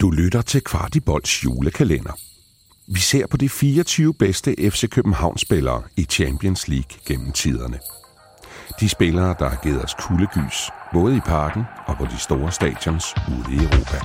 Du lytter til Kvartibolds julekalender. Vi ser på de 24 bedste FC København-spillere i Champions League gennem tiderne. De spillere, der har givet os kuldegys, både i parken og på de store stadions ude i Europa.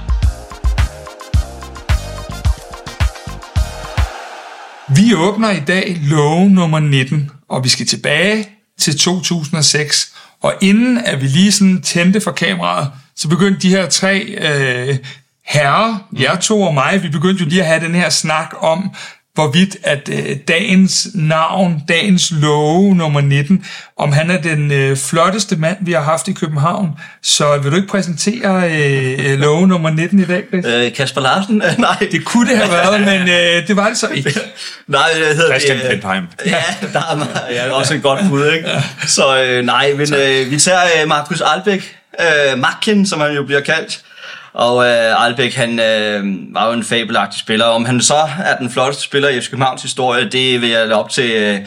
Vi åbner i dag lov nummer 19, og vi skal tilbage til 2006. Og inden at vi lige sådan tændte for kameraet, så begyndte de her tre øh, herrer, jer to og mig, vi begyndte jo lige at have den her snak om, hvorvidt at øh, dagens navn, dagens love nummer 19, om han er den øh, flotteste mand, vi har haft i København. Så vil du ikke præsentere øh, love nummer 19 i dag, Chris? Øh, Kasper Larsen? Nej. Det kunne det have været, men øh, det var det så ikke. Nej, jeg hedder Christian det, øh, Pendheim. Ja, der er, ja, også et godt bud, ikke? Så øh, nej, men øh, vi tager øh, Markus Albæk, øh, Makken, som han jo bliver kaldt. Og øh, Albeck, han øh, var jo en fabelagtig spiller. Om han så er den flotteste spiller i FC Københavns historie, det vil jeg lade op til øh,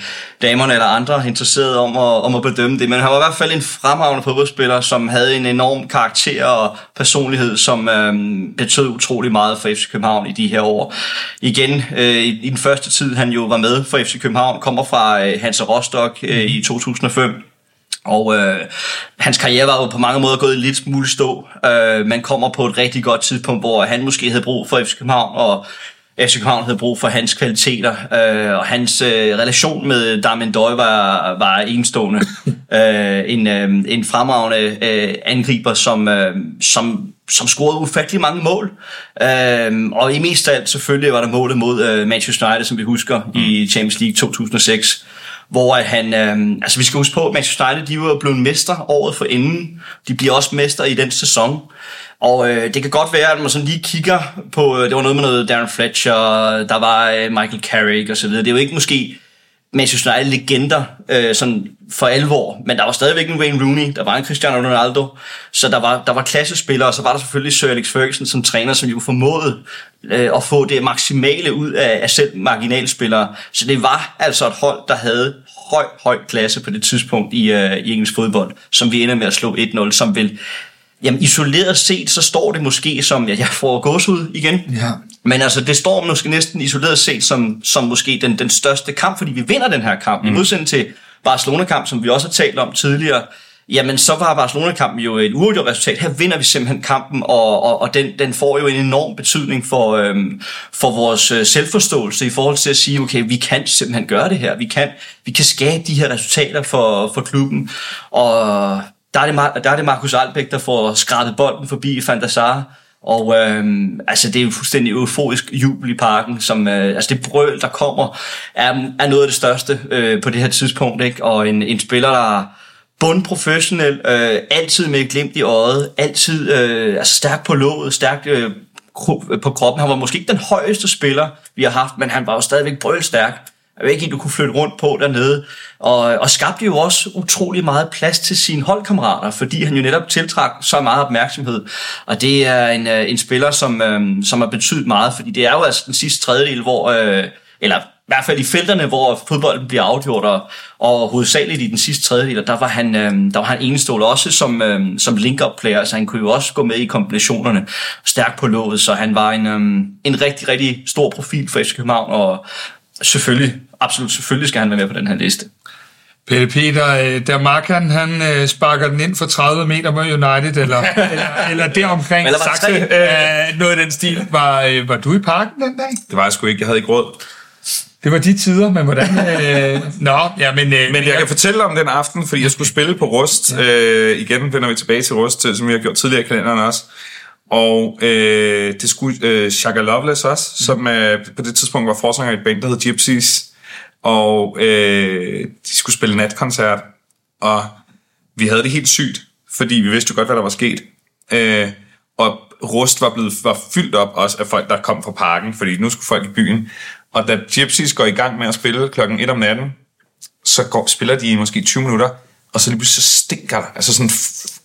damerne eller andre interesserede om at, om at bedømme det. Men han var i hvert fald en fremragende fodboldspiller, som havde en enorm karakter og personlighed, som øh, betød utrolig meget for FC København i de her år. Igen, øh, i, i den første tid, han jo var med for FC København, kommer fra øh, Hansa Rostock øh, i 2005. Og øh, hans karriere var jo på mange måder gået lidt smule stå. Øh, man kommer på et rigtig godt tidspunkt, hvor han måske havde brug for FC København, og FC København havde brug for hans kvaliteter. Øh, og hans øh, relation med Darmin Døj var, var enestående. øh, en, øh, en fremragende øh, angriber, som, øh, som, som scorede ufattelig mange mål. Øh, og i mest af alt selvfølgelig var der målet mod øh, Manchester United, som vi husker, i Champions League 2006 hvor at han, øh, altså vi skal huske på, at Manchester United, de var blevet mestre året for inden. De bliver også mestre i den sæson. Og øh, det kan godt være, at man sådan lige kigger på, øh, det var noget med noget Darren Fletcher, der var øh, Michael Carrick og så videre. Det er jo ikke måske Manchester United legender øh, sådan for alvor, men der var stadigvæk en Wayne Rooney, der var en Cristiano Ronaldo, så der var, der var klassespillere, og så var der selvfølgelig Sir Alex Ferguson som træner, som jo formåede øh, at få det maksimale ud af, af selv marginalspillere. Så det var altså et hold, der havde høj, høj klasse på det tidspunkt i, øh, i engelsk fodbold, som vi ender med at slå 1-0, som vil Jamen isoleret set, så står det måske som, ja, jeg får gåsehud igen. Ja. Men altså, det står måske næsten isoleret set som, som måske den, den største kamp, fordi vi vinder den her kamp. Mm. I modsætning til Barcelona-kamp, som vi også har talt om tidligere, jamen så var Barcelona-kampen jo et uafgjort resultat. Her vinder vi simpelthen kampen, og, og, og den, den får jo en enorm betydning for, øhm, for vores øh, selvforståelse i forhold til at sige, okay, vi kan simpelthen gøre det her. Vi kan, vi kan skabe de her resultater for, for klubben. Og der er, det, der er det Markus Albæk, der får skrabet bolden forbi Van der Sar. Og øh, altså, det er jo fuldstændig euforisk jubel i parken. Som, øh, altså, det brøl, der kommer, er, er noget af det største øh, på det her tidspunkt. Ikke? Og en, en spiller, der er bundprofessionel, øh, altid med et glimt i øjet, altid øh, altså, stærk på låget, stærk øh, på kroppen. Han var måske ikke den højeste spiller, vi har haft, men han var jo stadigvæk brølstærk. Jeg ved ikke, du kunne flytte rundt på dernede. Og, og skabte jo også utrolig meget plads til sine holdkammerater, fordi han jo netop tiltrak så meget opmærksomhed. Og det er en, øh, en spiller, som, øh, som har betydet meget, fordi det er jo altså den sidste tredjedel, hvor... Øh, eller i hvert fald i felterne, hvor fodbolden bliver afgjort, og, og hovedsageligt i den sidste tredjedel, der var han, øh, der var han enestående også som, øh, som link-up player, så han kunne jo også gå med i kombinationerne, stærk på låget, så han var en, øh, en rigtig, rigtig stor profil for FC København, og selvfølgelig, absolut selvfølgelig skal han være med på den her liste. Pelle Peter, øh, da Markan han øh, sparker den ind for 30 meter mod United, eller, eller, eller deromkring Eller var det Saxe, øh, noget af den stil, var, øh, var du i parken den dag? Det var jeg sgu ikke. Jeg havde ikke råd. Det var de tider, men hvordan... Øh, nå, ja, men... Øh, Men jeg kan fortælle om den aften, fordi jeg skulle spille på Rust. Ja. Øh, igen vender vi tilbage til Rust, som vi har gjort tidligere i kalenderen også. Og øh, det skulle øh, Shaka Loveless også, mm. som øh, på det tidspunkt var forsanger i et band, der hed Gypsies. Og øh, de skulle spille natkoncert. Og vi havde det helt sygt, fordi vi vidste jo godt, hvad der var sket. Øh, og Rust var blevet var fyldt op også af folk, der kom fra parken, fordi nu skulle folk i byen. Og da Gypsies går i gang med at spille klokken 1 om natten, så går, spiller de i måske 20 minutter, og så lige pludselig så stinker der. Altså, sådan,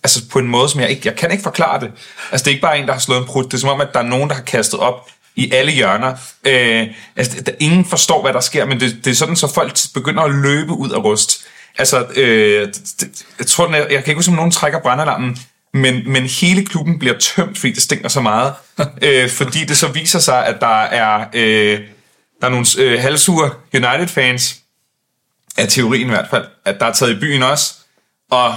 altså på en måde, som jeg ikke... Jeg kan ikke forklare det. Altså, det er ikke bare en, der har slået en prut. Det er som om, at der er nogen, der har kastet op i alle hjørner. Øh, altså, der, ingen forstår, hvad der sker, men det, det er sådan, så folk begynder at løbe ud af rust. Altså, øh, det, jeg tror, jeg, jeg kan ikke huske, om nogen trækker brandalarmen, men, men hele klubben bliver tømt, fordi det stinker så meget. øh, fordi det så viser sig, at der er, øh, der er nogle øh, halvsure United-fans, af teorien i hvert fald, at der er taget i byen også, og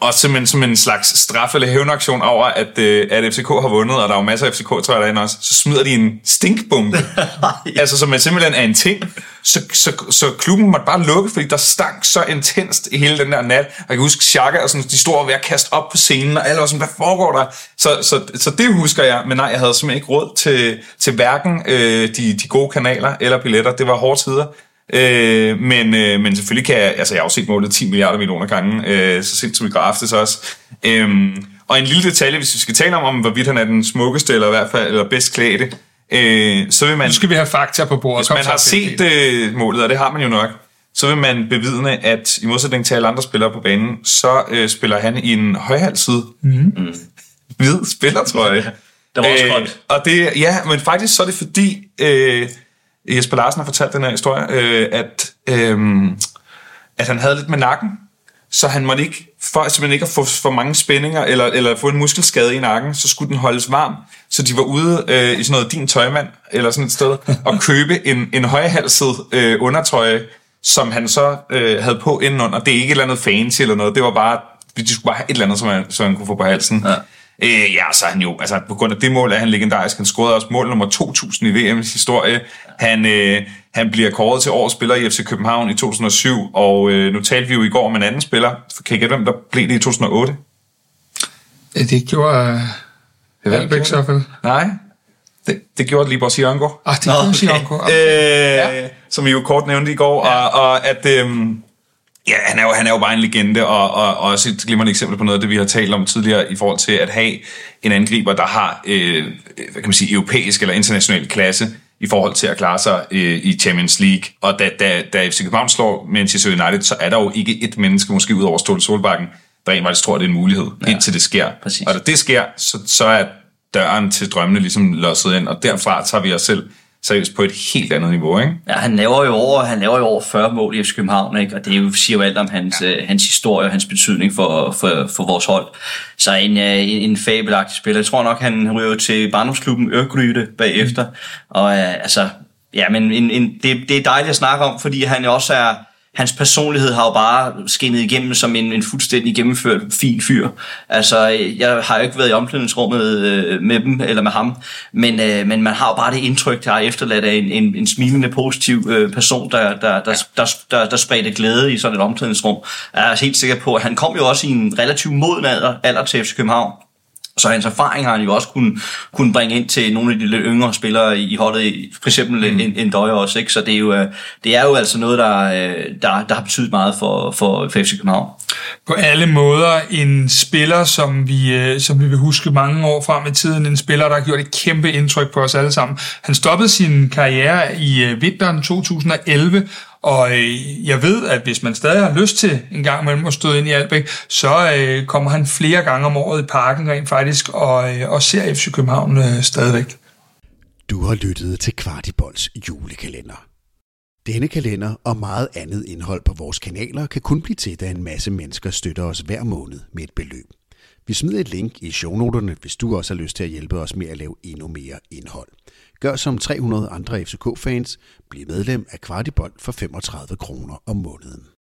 og simpelthen som en slags straf eller hævnaktion over, at, øh, at FCK har vundet, og der er jo masser af FCK, tror jeg, derinde også, så smider de en stinkbombe. altså, som man simpelthen er en ting. Så, så, så klubben måtte bare lukke, fordi der stank så intenst i hele den der nat. Og jeg kan huske, Xhaka og sådan, de stod ved at kaste op på scenen, og alle var sådan, hvad foregår der? Så, så, så det husker jeg, men nej, jeg havde simpelthen ikke råd til, til hverken øh, de, de gode kanaler eller billetter. Det var hårde tider. Øh, men, øh, men selvfølgelig kan jeg, altså jeg har jo set målet 10 milliarder millioner gange, øh, så sent som i går aftes også. Øh, og en lille detalje, hvis vi skal tale om, om hvorvidt han er den smukkeste, eller i hvert fald eller bedst klædte, øh, så vil man... Nu skal vi have fakta på bordet. Hvis man har set øh, målet, og det har man jo nok, så vil man bevidne, at i modsætning til alle andre spillere på banen, så øh, spiller han i en højhalsid. Mm. Hvid spiller, tror jeg. Der var også øh, Og det, ja, men faktisk så er det fordi... Øh, Jesper Larsen har fortalt den her historie, øh, at, øh, at han havde lidt med nakken, så han måtte ikke, for simpelthen ikke at få for mange spændinger, eller, eller få en muskelskade i nakken, så skulle den holdes varm. Så de var ude øh, i sådan noget din tøjmand, eller sådan et sted, og købe en, en højhalset øh, undertrøje, som han så øh, havde på indenunder. Det er ikke et eller andet fancy eller noget, det var bare, de skulle bare have et eller andet, som han, som han kunne få på halsen. Ja. Øh, ja, så er han jo, altså på grund af det mål er han legendarisk. Han scorede også mål nummer 2000 i VM's historie. Han, øh, han bliver kåret til årets spiller i FC København i 2007, og øh, nu talte vi jo i går om en anden spiller. Kan I gætte, hvem der blev det i 2008? Ja, det gjorde uh, Albeck så fald. Nej, det, det gjorde Libor Siongo. Ah, det gjorde. Siongo. Okay. Øh, ja. Som vi jo kort nævnte i går, ja. og, og at... Øh, Ja, han er, jo, han er jo bare en legende, og, og, og også et glimrende eksempel på noget af det, vi har talt om tidligere, i forhold til at have en angriber, der har, øh, hvad kan man sige, europæisk eller international klasse, i forhold til at klare sig øh, i Champions League. Og da, da, da FC København slår Manchester United, så er der jo ikke et menneske, måske ud over Ståle Solbakken, der rent faktisk tror, at det er en mulighed, ja, indtil det sker. Præcis. Og da det sker, så, så er døren til drømmene ligesom låset ind, og derfra tager vi os selv seriøst på et helt andet niveau, ikke? Ja, han laver jo over, han laver jo over 40 mål i FC København, ikke? og det jo, siger jo alt om hans, ja. øh, hans historie og hans betydning for, for, for vores hold. Så en, øh, en, en fabelagtig spiller. Jeg tror nok, han ryger til barndomsklubben Ørgryte bagefter, mm. og øh, altså, ja, men en, en, det, det er dejligt at snakke om, fordi han også er, hans personlighed har jo bare skinnet igennem som en, en fuldstændig gennemført fin fyr. Altså, jeg har jo ikke været i omklædningsrummet øh, med dem, eller med ham, men, øh, men man har jo bare det indtryk, der er efterladt af en, en, en smilende, positiv øh, person, der, der, der, der, der, der spredte glæde i sådan et omklædningsrum. Jeg er helt sikker på, at han kom jo også i en relativt moden alder, alder til FC København. Så hans erfaring har han jo også kunne, kunne bringe ind til nogle af de lidt yngre spillere i holdet, for eksempel mm. en, en Døje også. Ikke? Så det er, jo, øh, det er jo altså noget, der, øh, der, der har betydet meget for, for FC København. På alle måder en spiller, som vi, øh, som vi vil huske mange år frem i tiden. En spiller, der har gjort et kæmpe indtryk på os alle sammen. Han stoppede sin karriere i øh, vinteren 2011, og øh, jeg ved, at hvis man stadig har lyst til en gang imellem at støde ind i Albæk, så øh, kommer han flere gange om året i parken rent faktisk, og, øh, og ser FC København øh, stadigvæk. Du har lyttet til Kvartibolds julekalender. Denne kalender og meget andet indhold på vores kanaler kan kun blive til, da en masse mennesker støtter os hver måned med et beløb. Vi smider et link i shownoterne, hvis du også har lyst til at hjælpe os med at lave endnu mere indhold. Gør som 300 andre FCK-fans. Bliv medlem af Kvartibold for 35 kroner om måneden.